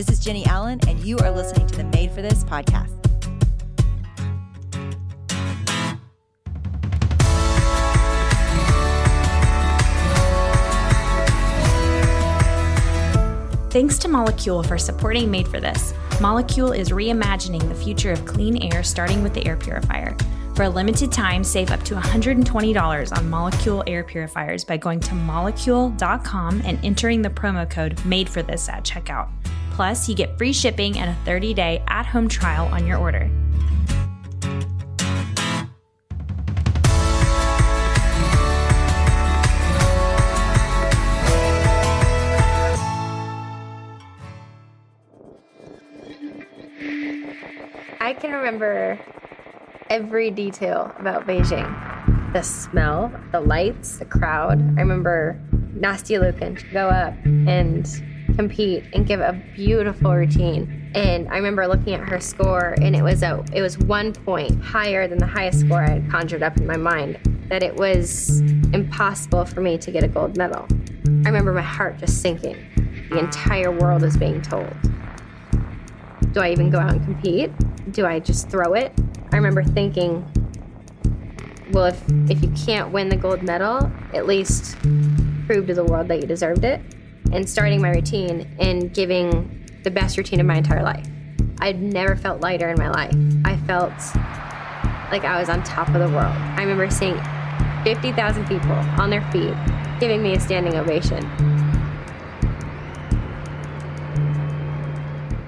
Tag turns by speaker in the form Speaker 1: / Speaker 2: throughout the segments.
Speaker 1: This is Jenny Allen, and you are listening to the Made for This podcast.
Speaker 2: Thanks to Molekule for supporting Made for This. Molekule is reimagining the future of clean air starting with the air purifier. For a limited time, save up to $120 on Molekule air purifiers by going to molekule.com and entering the promo code MADE for this at checkout. Plus, you get free shipping and a 30 day at home trial on your order.
Speaker 3: I can remember every detail about Beijing the smell, the lights, the crowd. I remember Nastia Liukin go up and compete and give a beautiful routine. And I remember looking at her score, and it was a it was one point higher than the highest score I had conjured up in my mind. That it was impossible for me to get a gold medal. I remember my heart just sinking. The entire world is being told. Do I even go out and compete? Do I just throw it? I remember thinking, well, if if you can't win the gold medal, at least prove to the world that you deserved it. And starting my routine and giving the best routine of my entire life. I'd never felt lighter in my life. I felt like I was on top of the world. I remember seeing 50,000 people on their feet giving me a standing ovation.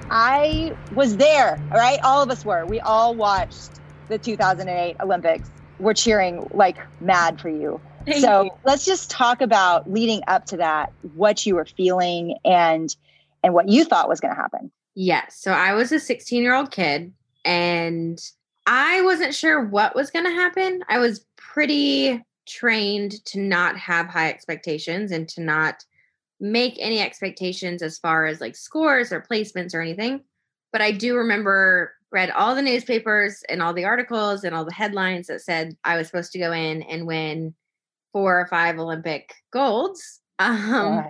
Speaker 4: I was there, right? All of us were. We all watched the 2008 Olympics. We're cheering like mad for you.
Speaker 3: Thank
Speaker 4: so
Speaker 3: you.
Speaker 4: let's just talk about leading up to that, what you were feeling and and what you thought was going to happen.
Speaker 5: Yes. So I was a 16 year old kid and I wasn't sure what was going to happen. I was pretty trained to not have high expectations and to not make any expectations as far as like scores or placements or anything. But I do remember read all the newspapers and all the articles and all the headlines that said I was supposed to go in and win four or five Olympic golds. Um,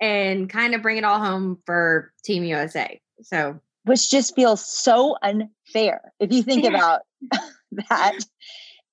Speaker 5: and kind of bring it all home for Team USA. So
Speaker 4: Which just feels so unfair if you think about that.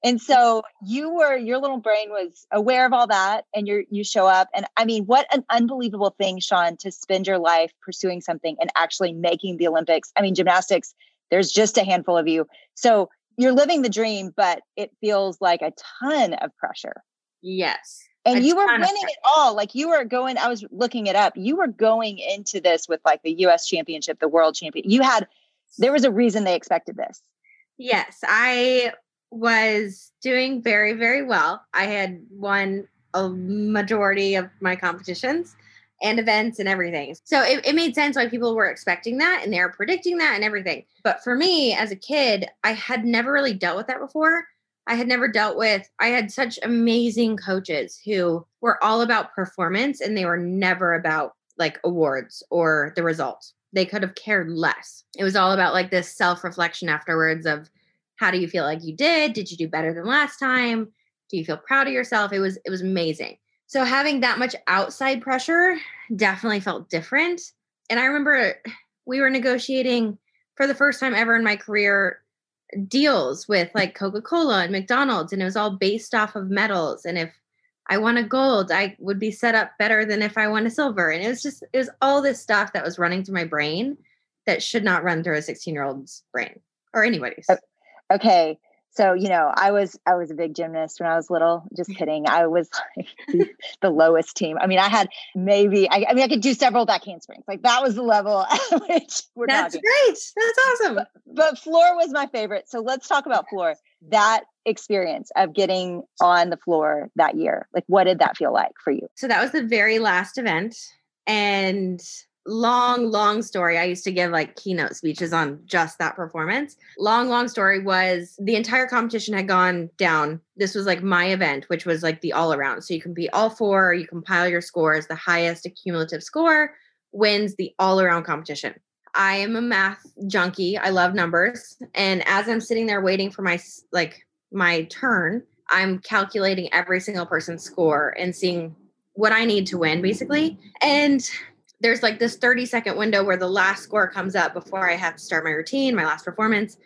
Speaker 4: And so you were your little brain was aware of all that and you you show up and I mean what an unbelievable thing Shawn to spend your life pursuing something and actually making the Olympics. I mean gymnastics there's just a handful of you. So you're living the dream but it feels like a ton of pressure.
Speaker 5: Yes,
Speaker 4: And you were winning it all. Like you were going, I was looking it up. You were going into this with like the US championship, the world champion. You had, there was a reason they expected this.
Speaker 5: yes, I was doing very very well. I had won a majority of my competitions and events and everything. So it, it made sense why people were expecting that and they were predicting that and everything. But for me as a kid, I had never really dealt with that before. I had never dealt with, I had such amazing coaches who were all about performance and they were never about like awards or the results. They could have cared less. It was all about like this self reflection afterwards of how do you feel like you did? Did you do better than last time? Do you feel proud of yourself? It was, it was amazing. So having that much outside pressure definitely felt different. And I remember we were negotiating for the first time ever in my career deals with like Coca-Cola and McDonald's and it was all based off of medals and if I won a gold I would be set up better than if I won a silver and it was just it was all this stuff that was running through my brain that should not run through a 16-year-old's brain or anybody's.
Speaker 4: Okay. So, you know, I was I was a big gymnast when I was little. Just mm-hmm. kidding. I was like the, the lowest team. I mean, I had maybe I, I mean I could do several back handsprings. Like that was the level at which we're
Speaker 5: That's
Speaker 4: talking.
Speaker 5: great. That's awesome.
Speaker 4: But floor was my favorite. So let's talk about floor. That experience of getting on the floor that year. Like what did that feel like for you?
Speaker 5: so that was the very last event and long long story. I used to give like keynote speeches on just that performance. Long long story was the entire competition had gone down. This was like my event which was like the all around. So you can be all four you compile your scores. The highest accumulative score wins the all around competition. I am a math junkie. I love numbers. And as i'm sitting there waiting for my like my turn i'm calculating every single person's score and seeing what I need to win, basically. And there's like this 30 second window where the last score comes up before I have to start my routine, my last performance.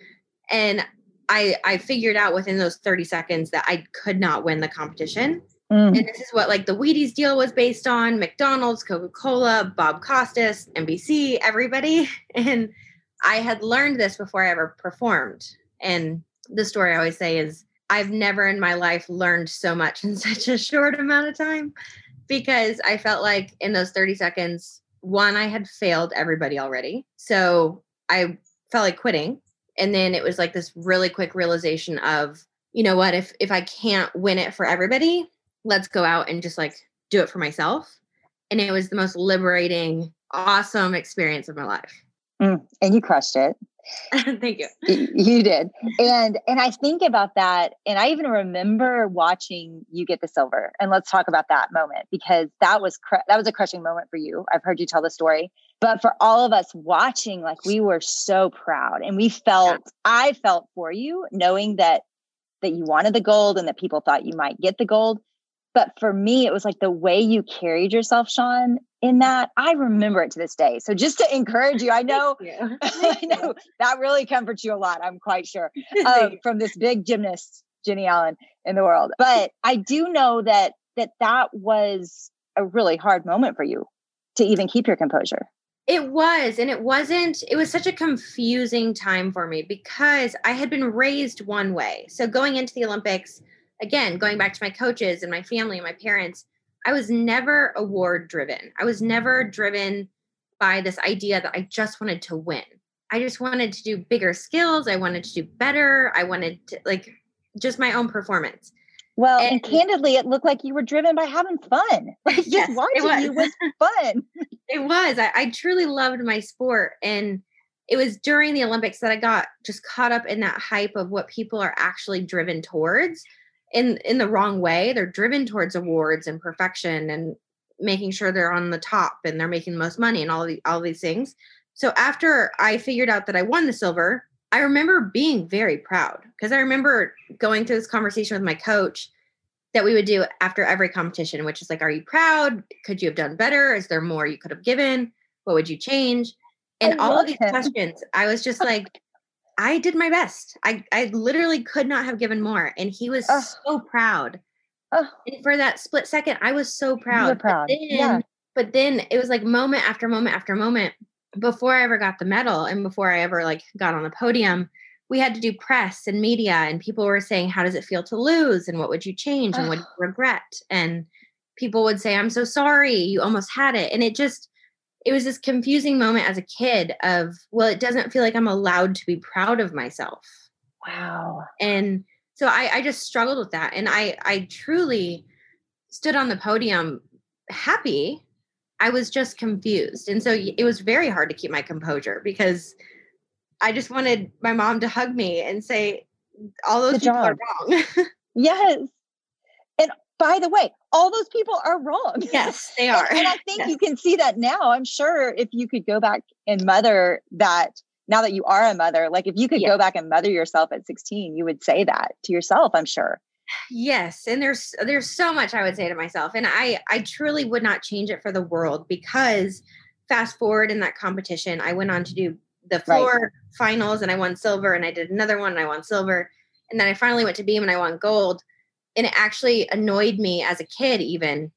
Speaker 5: And I I figured out within those 30 seconds that I could not win the competition.
Speaker 4: Mm.
Speaker 5: And this is what like the Wheaties deal was based on McDonald's, Coca Cola, Bob Costas, NBC, everybody. And I had learned this before I ever performed. And the story I always say is I've never in my life learned so much in such a short amount of time because I felt like in those 30 seconds, one, I had failed everybody already. So I felt like quitting. And then it was like this really quick realization of, you know what, if if I can't win it for everybody, let's go out and just like do it for myself. And it was the most liberating, awesome experience of my life.
Speaker 4: Mm. And you crushed it.
Speaker 5: Thank you.
Speaker 4: You did. And and I think about that and I even remember watching you get the silver. And let's talk about that moment because that was cr- that was a crushing moment for you. I've heard you tell the story. But for all of us watching like we were so proud and we felt I felt for you knowing that that you wanted the gold and that people thought you might get the gold. But for me, it was like the way you carried yourself, Shawn, in that I remember it to this day. So just to encourage you, I know
Speaker 5: Yeah.
Speaker 4: I know that really comforts you a lot. I'm quite sure um, from this big gymnast, Jenny Allen, in the world. But I do know that that that was a really hard moment for you to even keep your composure.
Speaker 5: It was, and it wasn't, it was such a confusing time for me because I had been raised one way. So going into the Olympics, again, going back to my coaches and my family and my parents, I was never award driven. I was never driven by this idea that I just wanted to win. I just wanted to do bigger skills. I wanted to do better. I wanted to, like, just my own performance.
Speaker 4: Well, and,
Speaker 5: And-
Speaker 4: candidly, it looked like you were driven by having fun. Like just
Speaker 5: Yes, it
Speaker 4: watching you was fun.
Speaker 5: It was. I, I truly loved my sport. And it was during the Olympics that I got just caught up in that hype of what people are actually driven towards in in the wrong way. They're driven towards awards and perfection and making sure they're on the top and they're making the most money and all of the, all of these things. So after I figured out that I won the silver, I remember being very proud because I remember going through this conversation with my coach that we would do after every competition, which is like, are you proud? Could you have done better? Is there more you could have given? What would you change? And all of these
Speaker 4: him.
Speaker 5: questions, I was just like, I did my best. I, I literally could not have given more. And he was
Speaker 4: Ugh.
Speaker 5: so proud.
Speaker 4: Oh,
Speaker 5: And for that split second, I was so proud.
Speaker 4: were
Speaker 5: But then,
Speaker 4: yeah.
Speaker 5: but then it was like moment after moment after moment before I ever got the medal and before I ever like got on the podium. We had to do press and media, and people were saying, "How does it feel to lose? And what would you change? And what do you regret?" And people would say, "I'm so sorry, you almost had it." And it just, it was this confusing moment as a kid of, well, it doesn't feel like I'm allowed to be proud of myself.
Speaker 4: Wow.
Speaker 5: and so I, I just struggled with that. And i i truly stood on the podium happy. I was just confused. And so it was very hard to keep my composure because i just wanted my mom to hug me and say all those
Speaker 4: Good
Speaker 5: people are wrong.
Speaker 4: Yes. And by the way, all those people are wrong.
Speaker 5: yes they are
Speaker 4: And, I think
Speaker 5: Yes.
Speaker 4: you can see that now. I'm sure if you could go back and mother that now that you are a mother, like if you could
Speaker 5: Yeah.
Speaker 4: go back and mother yourself at 16, you would say that to yourself, I'm sure.
Speaker 5: yes and there's there's so much i would say to myself and i i truly would not change it for the world because fast forward in that competition i went on to do the
Speaker 4: Right.
Speaker 5: finals and i won silver and i did another one and i won silver and then i finally went to beam and i won gold and it actually annoyed me as a kid even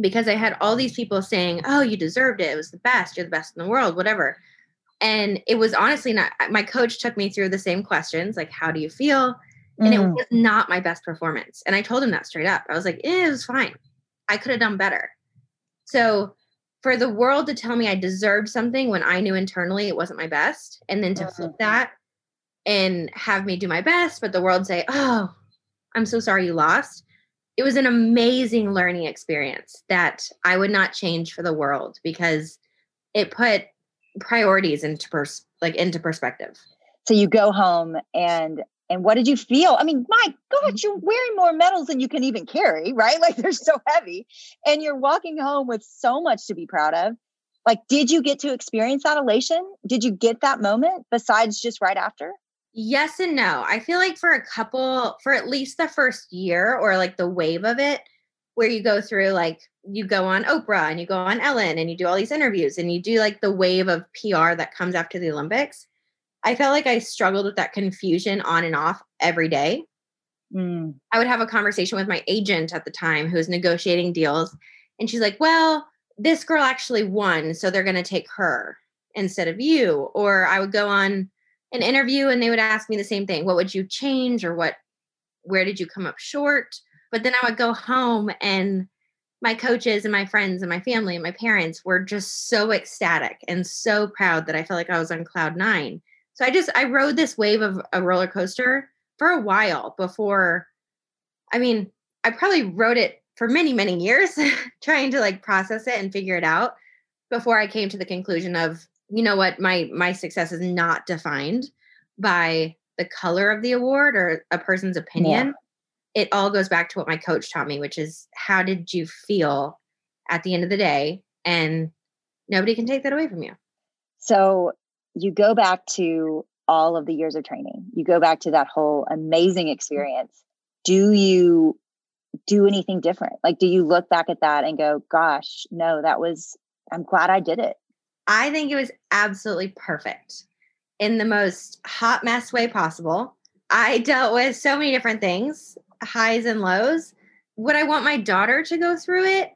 Speaker 5: because i had all these people saying oh you deserved it it was the best you're the best in the world whatever and it was honestly not my coach took me through the same questions like how do you feel and it
Speaker 4: Mm.
Speaker 5: was not my best performance. And I told him that straight up. I was like, eh, it was fine. I could have done better. So for the world to tell me I deserved something when I knew internally it wasn't my best, and then to flip
Speaker 4: Mhm.
Speaker 5: that and have me do my best, but the world say, oh, I'm so sorry you lost. It was an amazing learning experience that I would not change for the world because it put priorities into pers- like into perspective.
Speaker 4: So you go home and and what did you feel? I mean, my
Speaker 5: Mm-hmm.
Speaker 4: God, you're wearing more medals than you can even carry, right? Like they're so heavy. And you're walking home with so much to be proud of. Like, did you get to experience that elation? Did you get that moment besides just right after?
Speaker 5: Yes and no. I feel like for a couple, for at least the first year or like the wave of it, where you go through like you go on Oprah and you go on Ellen and you do all these interviews and you do like the wave of PR that comes after the Olympics. I felt like I struggled with that confusion on and off every day.
Speaker 4: Mm.
Speaker 5: I would have a conversation with my agent at the time who was negotiating deals. And she's like, well, this girl actually won. So they're going to take her instead of you. Or I would go on an interview and they would ask me the same thing what would you change or what, where did you come up short? But then I would go home and my coaches and my friends and my family and my parents were just so ecstatic and so proud that I felt like I was on cloud nine. So I just I rode this wave of a roller coaster for a while before I mean, I probably wrote it for many, many years trying to like process it and figure it out before I came to the conclusion of, you know what, my my success is not defined by the color of the award or a person's opinion. Yeah. It all goes back to what my coach taught me, which is how did you feel at the end of the day? And nobody can take that away from you.
Speaker 4: So you go back to all of the years of training, you go back to that whole amazing experience. Do you do anything different? Like, do you look back at that and go, gosh, no, that was, I'm glad I did it?
Speaker 5: I think it was absolutely perfect in the most hot mess way possible. I dealt with so many different things, highs and lows. Would I want my daughter to go through it?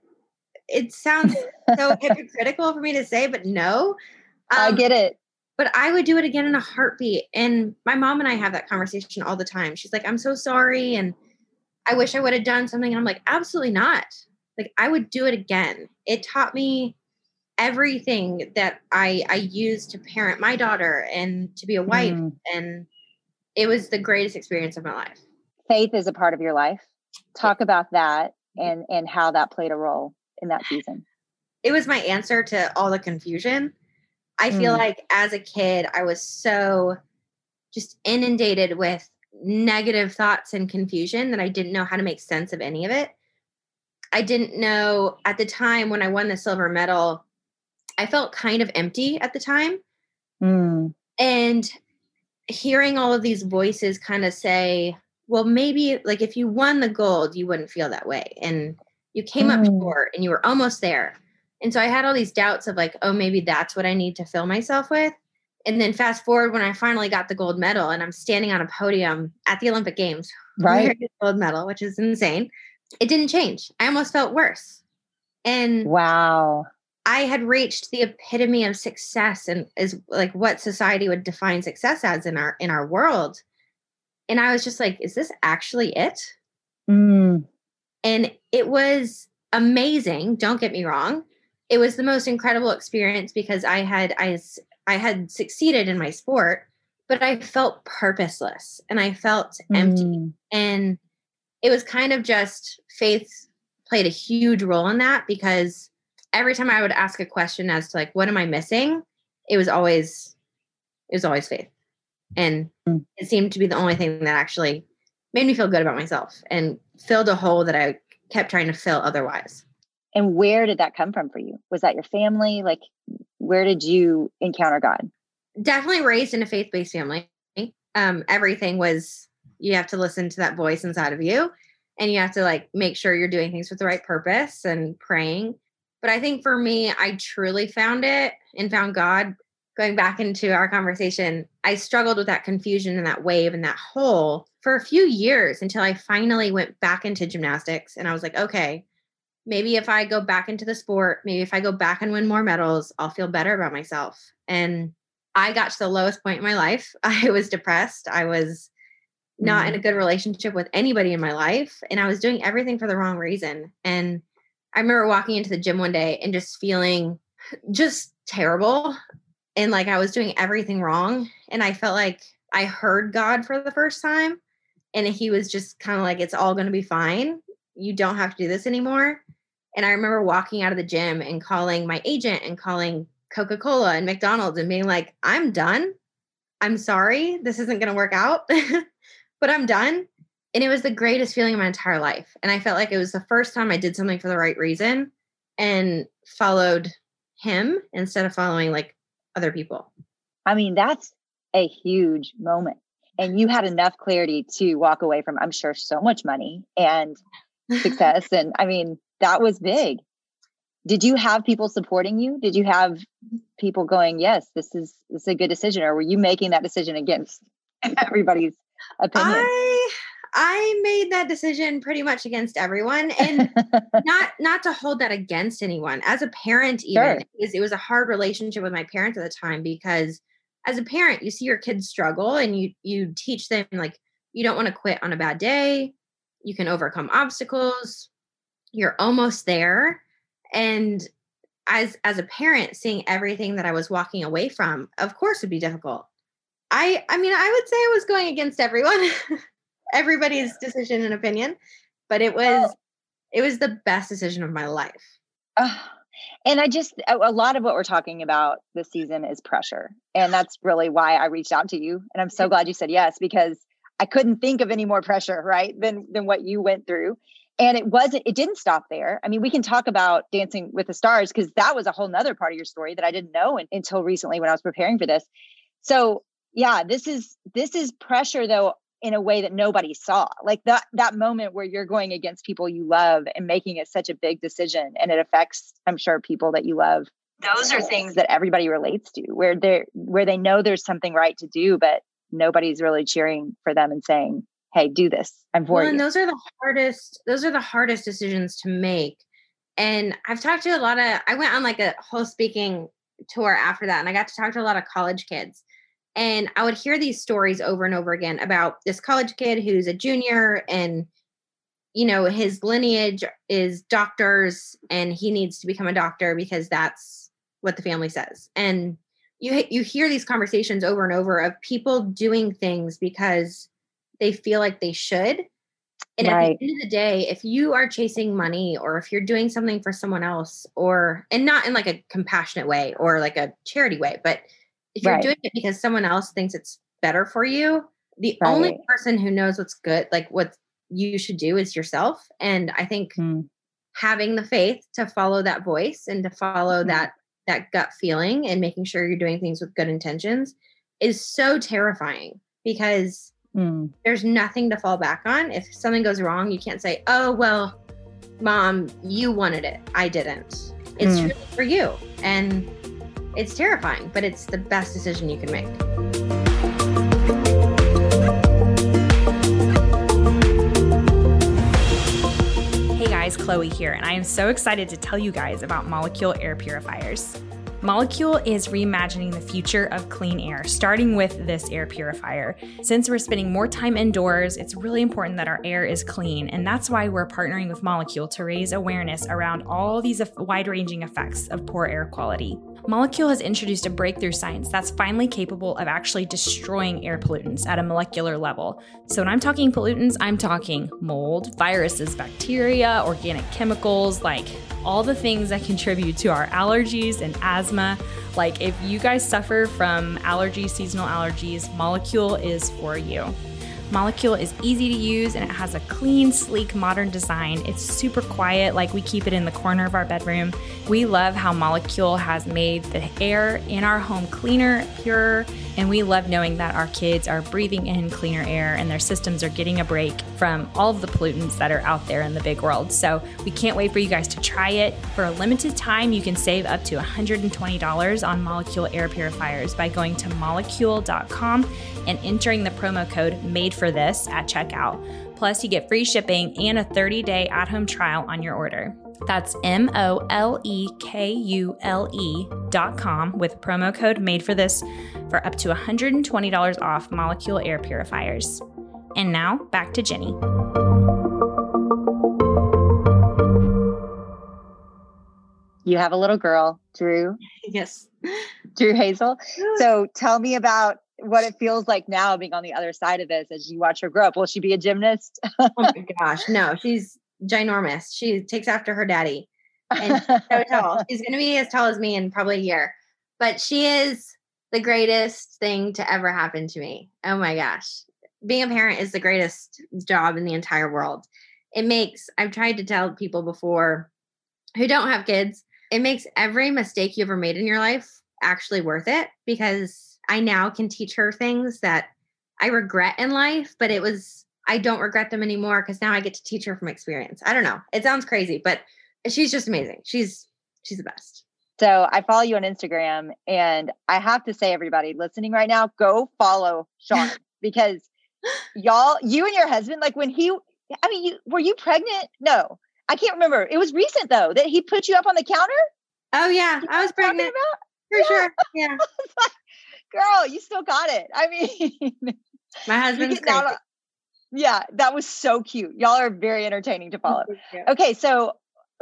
Speaker 5: It sounds so hypocritical for me to say, but no.
Speaker 4: Um, I get it
Speaker 5: but I would do it again in a heartbeat. And my mom and I have that conversation all the time. She's like, I'm so sorry. And I wish I would have done something. And I'm like, absolutely not. Like, I would do it again. It taught me everything that I, I used to parent my daughter and to be a wife. Mm. And it was the greatest experience of my life.
Speaker 4: Faith is a part of your life. Talk about that and, and how that played a role in that season.
Speaker 5: It was my answer to all the confusion I feel mm. like as a kid, I was so just inundated with negative thoughts and confusion that I didn't know how to make sense of any of it. I didn't know at the time when I won the silver medal, I felt kind of empty at the time.
Speaker 4: Mm.
Speaker 5: And hearing all of these voices kind of say, well, maybe like if you won the gold, you wouldn't feel that way. And you came mm. up short and you were almost there. And so I had all these doubts of like, oh, maybe that's what I need to fill myself with. And then fast forward when I finally got the gold medal and I'm standing on a podium at the Olympic Games,
Speaker 4: right?
Speaker 5: Gold medal, which is insane. It didn't change. I almost felt worse. And
Speaker 4: wow.
Speaker 5: I had reached the epitome of success and is like what society would define success as in our in our world. And I was just like, is this actually it?
Speaker 4: Mm.
Speaker 5: And it was amazing. Don't get me wrong it was the most incredible experience because I had I I had succeeded in my sport, but I felt purposeless and I felt mm. empty. And it was kind of just faith played a huge role in that because every time I would ask a question as to like what am I missing, it was always it was always faith. And mm. it seemed to be the only thing that actually made me feel good about myself and filled a hole that I kept trying to fill otherwise.
Speaker 4: And where did that come from for you? Was that your family? Like, where did you encounter God?
Speaker 5: Definitely raised in a faith based family. Um, everything was, you have to listen to that voice inside of you and you have to like make sure you're doing things with the right purpose and praying. But I think for me, I truly found it and found God going back into our conversation. I struggled with that confusion and that wave and that hole for a few years until I finally went back into gymnastics and I was like, okay, maybe if I go back into the sport, maybe if I go back and win more medals, I'll feel better about myself. And I got to the lowest point in my life. I was depressed. I was not mm-hmm. in a good relationship with anybody in my life. And I was doing everything for the wrong reason. And I remember walking into the gym one day and just feeling just terrible. And like I was doing everything wrong. And I felt like I heard God for the first time. And he was just kind of like, it's all going to be fine. You don't have to do this anymore. And I remember walking out of the gym and calling my agent and calling Coca Cola and McDonald's and being like, I'm done. I'm sorry. This isn't going to work out, but I'm done. And it was the greatest feeling of my entire life. And I felt like it was the first time I did something for the right reason and followed him instead of following like other people.
Speaker 4: I mean, that's a huge moment. And you had enough clarity to walk away from, I'm sure, so much money and success. and I mean, that was big. Did you have people supporting you? Did you have people going, yes, this is this is a good decision? Or were you making that decision against everybody's opinion?
Speaker 5: I I made that decision pretty much against everyone and not not to hold that against anyone. As a parent, even
Speaker 4: Sure.
Speaker 5: it, was, it was a hard relationship with my parents at the time because as a parent, you see your kids struggle and you you teach them like you don't want to quit on a bad day. You can overcome obstacles. You're almost there. And as as a parent, seeing everything that I was walking away from, of course would be difficult. I I mean, I would say I was going against everyone. everybody's decision and opinion, but it was it was the best decision of my life.
Speaker 4: Ah, and I just, a, lot of what we're talking about this season is pressure. And that's really why I reached out to you. And I'm so glad you said yes, because I couldn't think of any more pressure, right, than, than what you went through. And it wasn't, it didn't stop there. I mean, we can talk about Dancing with the Stars because that was a whole nother part of your story that I didn't know un- until recently when I was preparing for this. So yeah, this is, this is pressure though, in a way that nobody saw like that that moment where you're going against people you love and making it such a big decision and it affects i'm sure people that you love those are things that everybody relates to where they're where they know there's something right to do but nobody's really cheering for them and saying hey do this i'm for
Speaker 5: Well,
Speaker 4: you
Speaker 5: and those are the hardest those are the hardest decisions to make. And I've talked to a lot of I went on like a whole speaking tour after that and I got to talk to a lot of college kids. And I would hear these stories over and over again about this college kid who's a junior and you know his lineage is doctors and he needs to become a doctor because that's what the family says. And you you hear these conversations over and over of people doing things because they feel like they should. And
Speaker 4: Right.
Speaker 5: at the end of the day, if you are chasing money or if you're doing something for someone else or and not in like a compassionate way or like a charity way, but if you're
Speaker 4: Right.
Speaker 5: doing it because someone else thinks it's better for you, the only person who knows what's good, like what you should do is yourself. And I think
Speaker 4: Mm.
Speaker 5: having the faith to follow that voice and to follow
Speaker 4: Mhm.
Speaker 5: that that gut feeling and making sure you're doing things with good intentions is so terrifying because
Speaker 4: Mm.
Speaker 5: there's nothing to fall back on. If something goes wrong, you can't say, "Oh, well, mom, you wanted it. I didn't." It's
Speaker 4: Mm.
Speaker 5: truly for you. And it's terrifying, but it's the best decision you can make.
Speaker 2: Hey guys, Chloe here, and I am so excited to tell you guys about Molekule Air Purifiers. Molekule is reimagining the future of clean air, starting with this air purifier. Since we're spending more time indoors, it's really important that our air is clean, and that's why we're partnering with Molekule to raise awareness around all these wide ranging effects of poor air quality. Molekule has introduced a breakthrough science that's finally capable of actually destroying air pollutants at a molecular level. So, when I'm talking pollutants, I'm talking mold, viruses, bacteria, organic chemicals, like all the things that contribute to our allergies and asthma. Like, if you guys suffer from allergies, seasonal allergies, Molekule is for you. Molekule is easy to use and it has a clean, sleek, modern design. It's super quiet, like we keep it in the corner of our bedroom. We love how Molekule has made the air in our home cleaner, purer, and we love knowing that our kids are breathing in cleaner air and their systems are getting a break from all of the pollutants that are out there in the big world. So we can't wait for you guys to try it. For a limited time, you can save up to $120 on Molekule air purifiers by going to molekule.com and entering the promo code made for this at checkout. Plus, you get free shipping and a 30 day at home trial on your order. That's M O L E K U L E dot com with promo code made for this for up to $120 off Molekule air purifiers. And now back to Jenny.
Speaker 4: You have a little girl, Drew,
Speaker 5: Yes.
Speaker 4: Drew Hazel. So tell me about what it feels like now being on the other side of this as you watch her grow up. Will she be a gymnast?
Speaker 5: oh my gosh. No, she's ginormous. She takes after her daddy. and she's so tall. She's going to be as tall as me in probably a year. But she is the greatest thing to ever happen to me. Oh my gosh. Being a parent is the greatest job in the entire world. It makes, I've tried to tell people before who don't have kids, it makes every mistake you ever made in your life actually worth it because I now can teach her things that I regret in life, but it was, I don't regret them anymore because now I get to teach her from experience. I don't know. It sounds crazy, but she's just amazing. She's she's the best.
Speaker 4: So I follow you on Instagram, and I have to say, everybody listening right now, go follow Shawn because y'all, you and your husband, like when he, I mean, you were you pregnant? No, I can't remember. It was recent though that he put you up on the counter.
Speaker 5: Oh yeah, I was pregnant for
Speaker 4: Yeah.
Speaker 5: sure. Yeah,
Speaker 4: Girl, you still got it. I mean,
Speaker 5: my
Speaker 4: you
Speaker 5: husband's crazy.
Speaker 4: of- yeah, that was so cute. Y'all are very entertaining to follow. Okay, so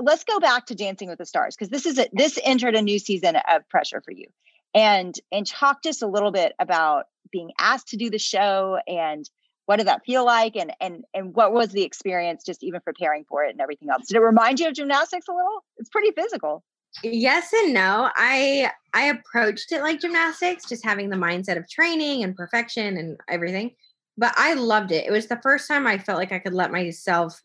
Speaker 4: let's go back to Dancing with the Stars because this is a, this entered a new season of pressure for you, and and talk to us a little bit about being asked to do the show and what did that feel like and and and what was the experience just even preparing for it and everything else. Did it remind you of gymnastics a little? It's pretty physical.
Speaker 5: Yes and no. I I approached it like gymnastics, just having the mindset of training and perfection and everything. But I loved it. It was the first time I felt like I could let myself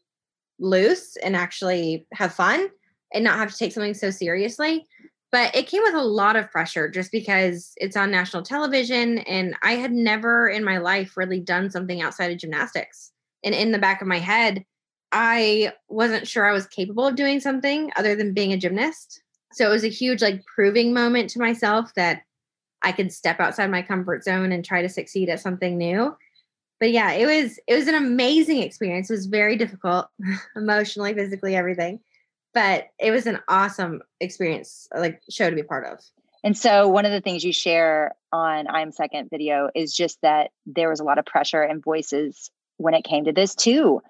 Speaker 5: loose and actually have fun and not have to take something so seriously. But it came with a lot of pressure just because it's on national television and I had never in my life really done something outside of gymnastics. And in the back of my head, I wasn't sure I was capable of doing something other than being a gymnast. So it was a huge like proving moment to myself that I could step outside my comfort zone and try to succeed at something new. But yeah, it was it was an amazing experience. It was very difficult emotionally, physically, everything. But it was an awesome experience, like show to be part of.
Speaker 4: And so one of the things you share on I'm Second video is just that there was a lot of pressure and voices when it came to this too.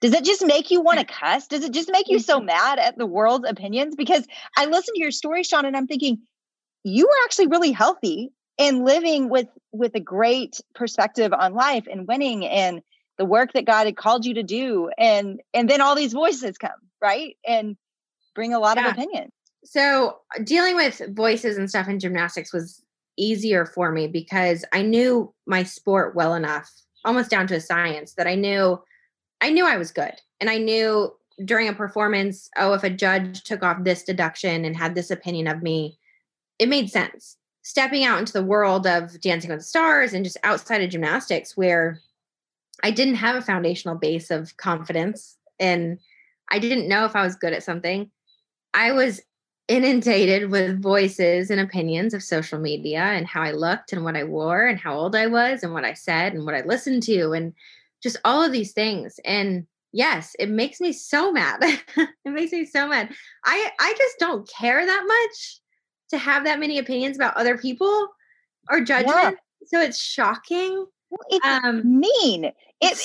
Speaker 4: Does it just make you want to cuss? Does it just make you so mm-hmm. mad at the world's opinions? Because I listened to your story, Shawn, and I'm thinking you were actually really healthy and living with with a great perspective on life and winning and the work that God had called you to do. And and then all these voices come, right? And bring a lot
Speaker 5: Yeah.
Speaker 4: of opinion.
Speaker 5: So uh, dealing with voices and stuff in gymnastics was easier for me because I knew my sport well enough, almost down to a science, that I knew I knew I was good. And I knew during a performance, oh, if a judge took off this deduction and had this opinion of me, it made sense. Stepping out into the world of Dancing with the Stars and just outside of gymnastics, where I didn't have a foundational base of confidence and I didn't know if I was good at something. I was inundated with voices and opinions of social media and how I looked and what I wore and how old I was and what I said and what I listened to and just all of these things. And yes, it makes me so mad. it makes me so mad. I I just don't care that much to have that many opinions about other people or judgment. So it's shocking.
Speaker 4: Well, It's
Speaker 5: Um
Speaker 4: mean. It,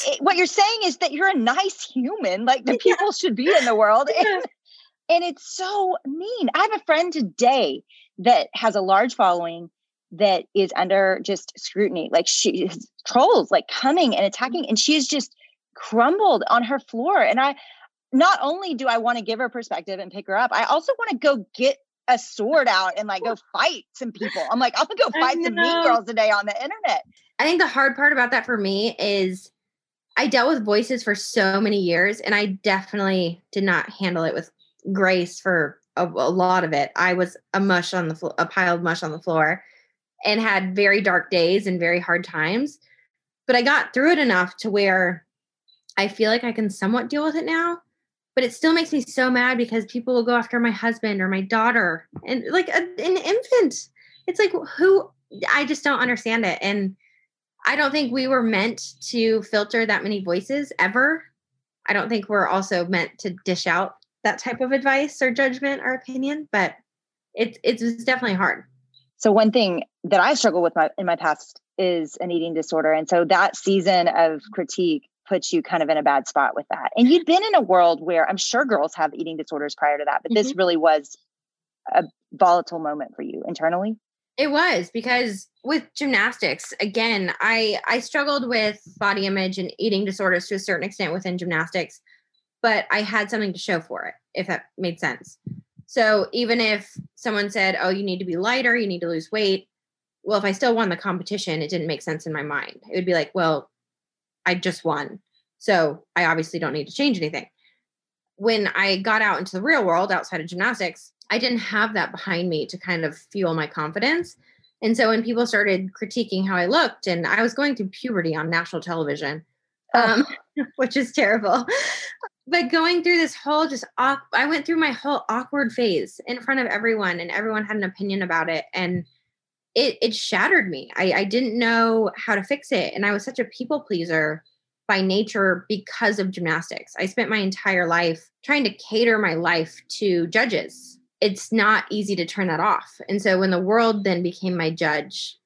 Speaker 4: it, what you're saying is that you're a nice human, like the
Speaker 5: Yeah.
Speaker 4: people should be in the world.
Speaker 5: Yeah.
Speaker 4: And, and it's so mean. I have a friend today that has a large following that is under just scrutiny. Like she trolls like coming and attacking, and she is just crumbled on her floor. And I not only do I want to give her perspective and pick her up, I also want to go get a sword out and like go fight some people. I'm like, I'm gonna go fight some mean girls today on the internet.
Speaker 5: I think the hard part about that for me is I dealt with voices for so many years and I definitely did not handle it with grace for a, a lot of it. I was a mush on the floor, a pile of mush on the floor and had very dark days and very hard times. But I got through it enough to where I feel like I can somewhat deal with it now. But it still makes me so mad because people will go after my husband or my daughter and like a, an infant. It's like, who I just don't understand it. And I don't think we were meant to filter that many voices ever. I don't think we're also meant to dish out that type of advice or judgment or opinion, but it's it's definitely hard.
Speaker 4: So one thing that I struggle with my in my past is an eating disorder, and so that season of critique puts you kind of in a bad spot with that. And you'd been in a world where I'm sure girls have eating disorders prior to that, but this mm-hmm. really was a volatile moment for you internally.
Speaker 5: It was because with gymnastics, again, I I struggled with body image and eating disorders to a certain extent within gymnastics, but I had something to show for it, if that made sense. So even if someone said, "Oh, you need to be lighter, you need to lose weight," well, if I still won the competition, it didn't make sense in my mind. It would be like, "Well, I just won, so I obviously don't need to change anything." When I got out into the real world outside of gymnastics, I didn't have that behind me to kind of fuel my confidence. And so when people started critiquing how I looked, and I was going through puberty on national television, um, which is terrible. But going through this whole just, I went through my whole awkward phase in front of everyone, and everyone had an opinion about it. And it, it shattered me. I, I didn't know how to fix it. And I was such a people pleaser by nature because of gymnastics. I spent my entire life trying to cater my life to judges. It's not easy to turn that off. And so when the world then became my judge,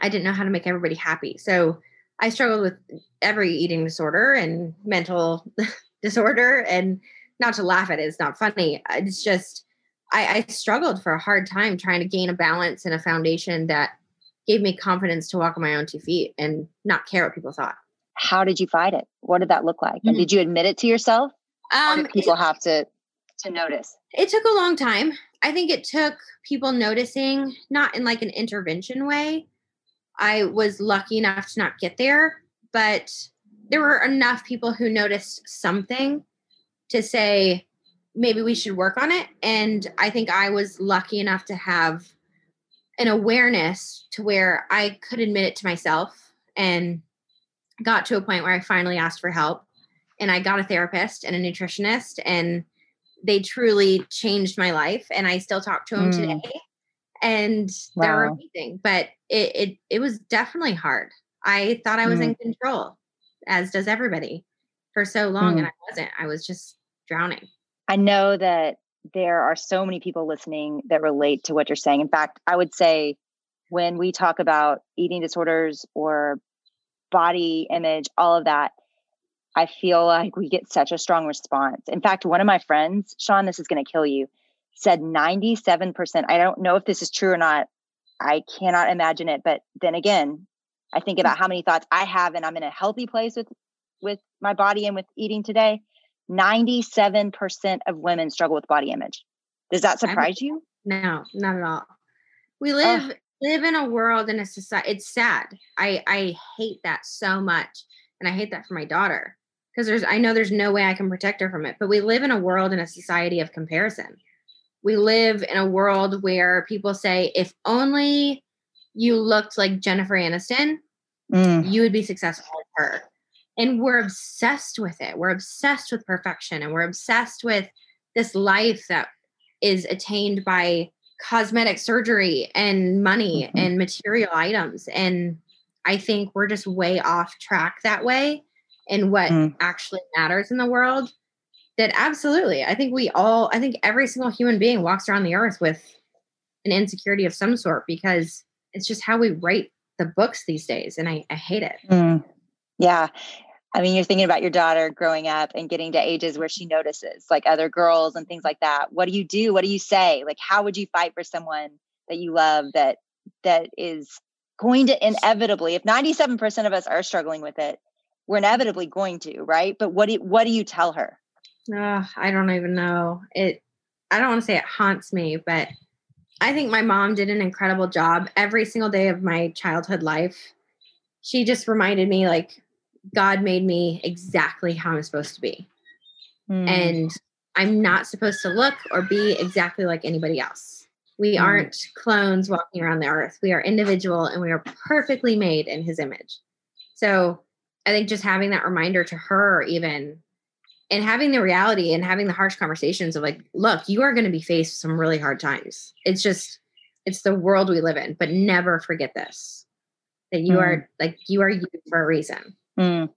Speaker 5: I didn't know how to make everybody happy. So I struggled with every eating disorder and mental disorder. And not to laugh at it, it's not funny. It's just, I, I struggled for a hard time trying to gain a balance and a foundation that gave me confidence to walk on my own two feet and not care what people thought.
Speaker 4: How did you fight it? What did that look like? Mm-hmm. And did you admit it to yourself? Um, people it, have to to notice?
Speaker 5: It took a long time. I think it took people noticing, not in like an intervention way, I was lucky enough to not get there, but there were enough people who noticed something to say, maybe we should work on it. And I think I was lucky enough to have an awareness to where I could admit it to myself and got to a point where I finally asked for help. And I got a therapist and a nutritionist, and they truly changed my life. And I still talk to them mm. today and wow. they were amazing. But it, it it was definitely hard. I thought I was mm. in control, as does everybody, for so long, mm. and I wasn't. I was just drowning.
Speaker 4: I know that there are so many people listening that relate to what you're saying. In fact, I would say when we talk about eating disorders or body image, all of that, I feel like we get such a strong response. In fact, one of my friends, Shawn, this is going to kill you said 97%. I don't know if this is true or not. I cannot imagine it. But then again, I think mm. about how many thoughts I have and I'm in a healthy place with with my body and with eating today. 97% of women struggle with body image. Does that surprise you?
Speaker 5: No, not at all. We live oh. live in a world in a society it's sad. I I hate that so much and I hate that for my daughter because there's I know there's no way I can protect her from it, but we live in a world in a society of comparison we live in a world where people say, if only you looked like Jennifer Aniston, mm. you would be successful with her. And we're obsessed with it. We're obsessed with perfection and we're obsessed with this life that is attained by cosmetic surgery and money mm-hmm. and material items. And I think we're just way off track that way in what mm. actually matters in the world that absolutely i think we all i think every single human being walks around the earth with an insecurity of some sort because it's just how we write the books these days and i, I hate it mm.
Speaker 4: yeah i mean you're thinking about your daughter growing up and getting to ages where she notices like other girls and things like that. What do you do? What do you say? Like how would you fight for someone that you love that that is going to inevitably if 97% of us are struggling with it we're inevitably going to right? But what do you, what do you tell her?
Speaker 5: Uh, I don't even know. It I don't want to say it haunts me, but I think my mom did an incredible job every single day of my childhood life. She just reminded me like God made me exactly how I'm supposed to be. Mm. And I'm not supposed to look or be exactly like anybody else. We mm. aren't clones walking around the earth. We are individual and we are perfectly made in his image. So I think just having that reminder to her, even and having the reality and having the harsh conversations of like, look, you are going to be faced with some really hard times. It's just, it's the world we live in, but never forget this that you mm. are like, you are you for a reason. Mm.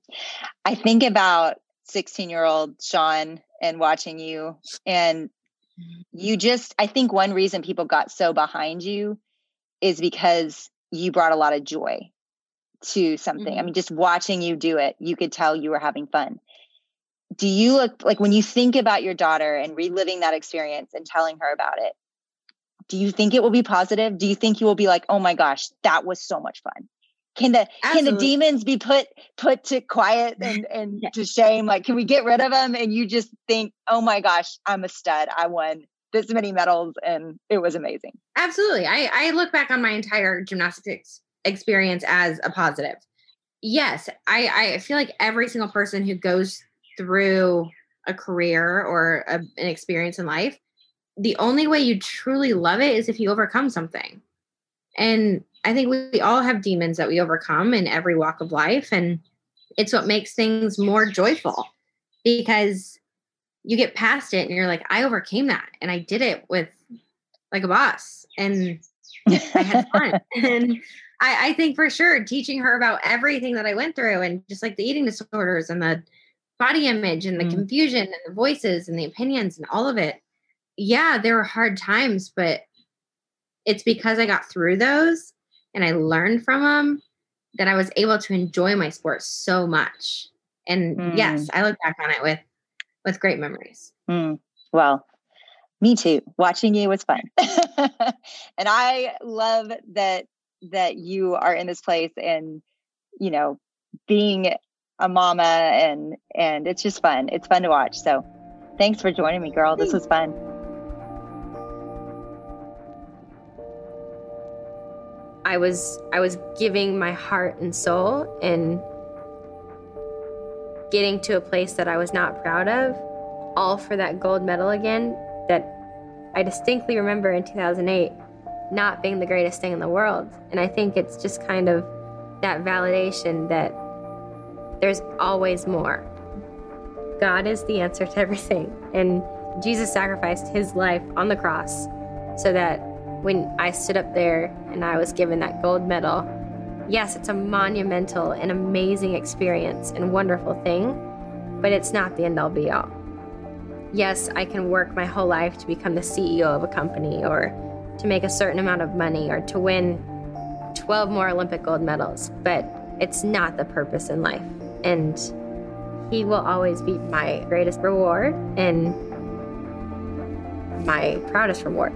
Speaker 4: I think about 16 year old Shawn and watching you, and you just, I think one reason people got so behind you is because you brought a lot of joy to something. Mm-hmm. I mean, just watching you do it, you could tell you were having fun do you look like when you think about your daughter and reliving that experience and telling her about it do you think it will be positive do you think you will be like oh my gosh that was so much fun can the Absolutely. can the demons be put put to quiet and and yeah. to shame like can we get rid of them and you just think oh my gosh i'm a stud i won this many medals and it was amazing
Speaker 5: absolutely i i look back on my entire gymnastics experience as a positive yes i i feel like every single person who goes through a career or a, an experience in life, the only way you truly love it is if you overcome something. And I think we, we all have demons that we overcome in every walk of life. And
Speaker 6: it's what makes things more joyful because you get past it and you're like, I overcame that and I did it with like a boss and I had fun. and I, I think for sure teaching her about everything that I went through and just like the eating disorders and the body image and the mm. confusion and the voices and the opinions and all of it. Yeah, there were hard times, but it's because I got through those and I learned from them that I was able to enjoy my sport so much. And mm. yes, I look back on it with with great memories.
Speaker 4: Mm. Well, me too. Watching you was fun. and I love that that you are in this place and you know being a mama and and it's just fun. It's fun to watch. So thanks for joining me, girl. This was fun.
Speaker 5: I was I was giving my heart and soul and getting to a place that I was not proud of, all for that gold medal again that I distinctly remember in 2008 not being the greatest thing in the world. And I think it's just kind of that validation that there's always more. God is the answer to everything. And Jesus sacrificed his life on the cross so that when I stood up there and I was given that gold medal, yes, it's a monumental and amazing experience and wonderful thing, but it's not the end all be all. Yes, I can work my whole life to become the CEO of a company or to make a certain amount of money or to win 12 more Olympic gold medals, but it's not the purpose in life. And he will always be my greatest reward and my proudest reward.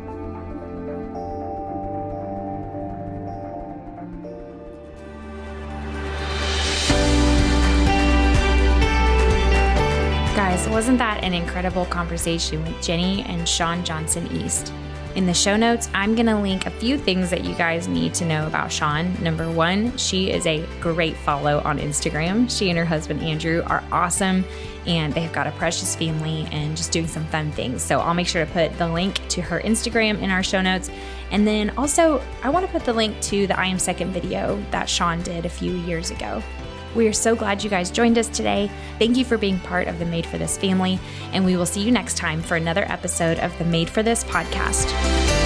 Speaker 2: Wasn't that an incredible conversation with Jennie and Shawn Johnson East? In the show notes, I'm going to link a few things that you guys need to know about Shawn. Number one, she is a great follow on Instagram. She and her husband Andrew are awesome and they've got a precious family and just doing some fun things. So I'll make sure to put the link to her Instagram in our show notes. And then also, I want to put the link to the I Am Second video that Shawn did a few years ago. We are so glad you guys joined us today. Thank you for being part of the Made for This family, and we will see you next time for another episode of the Made for This podcast.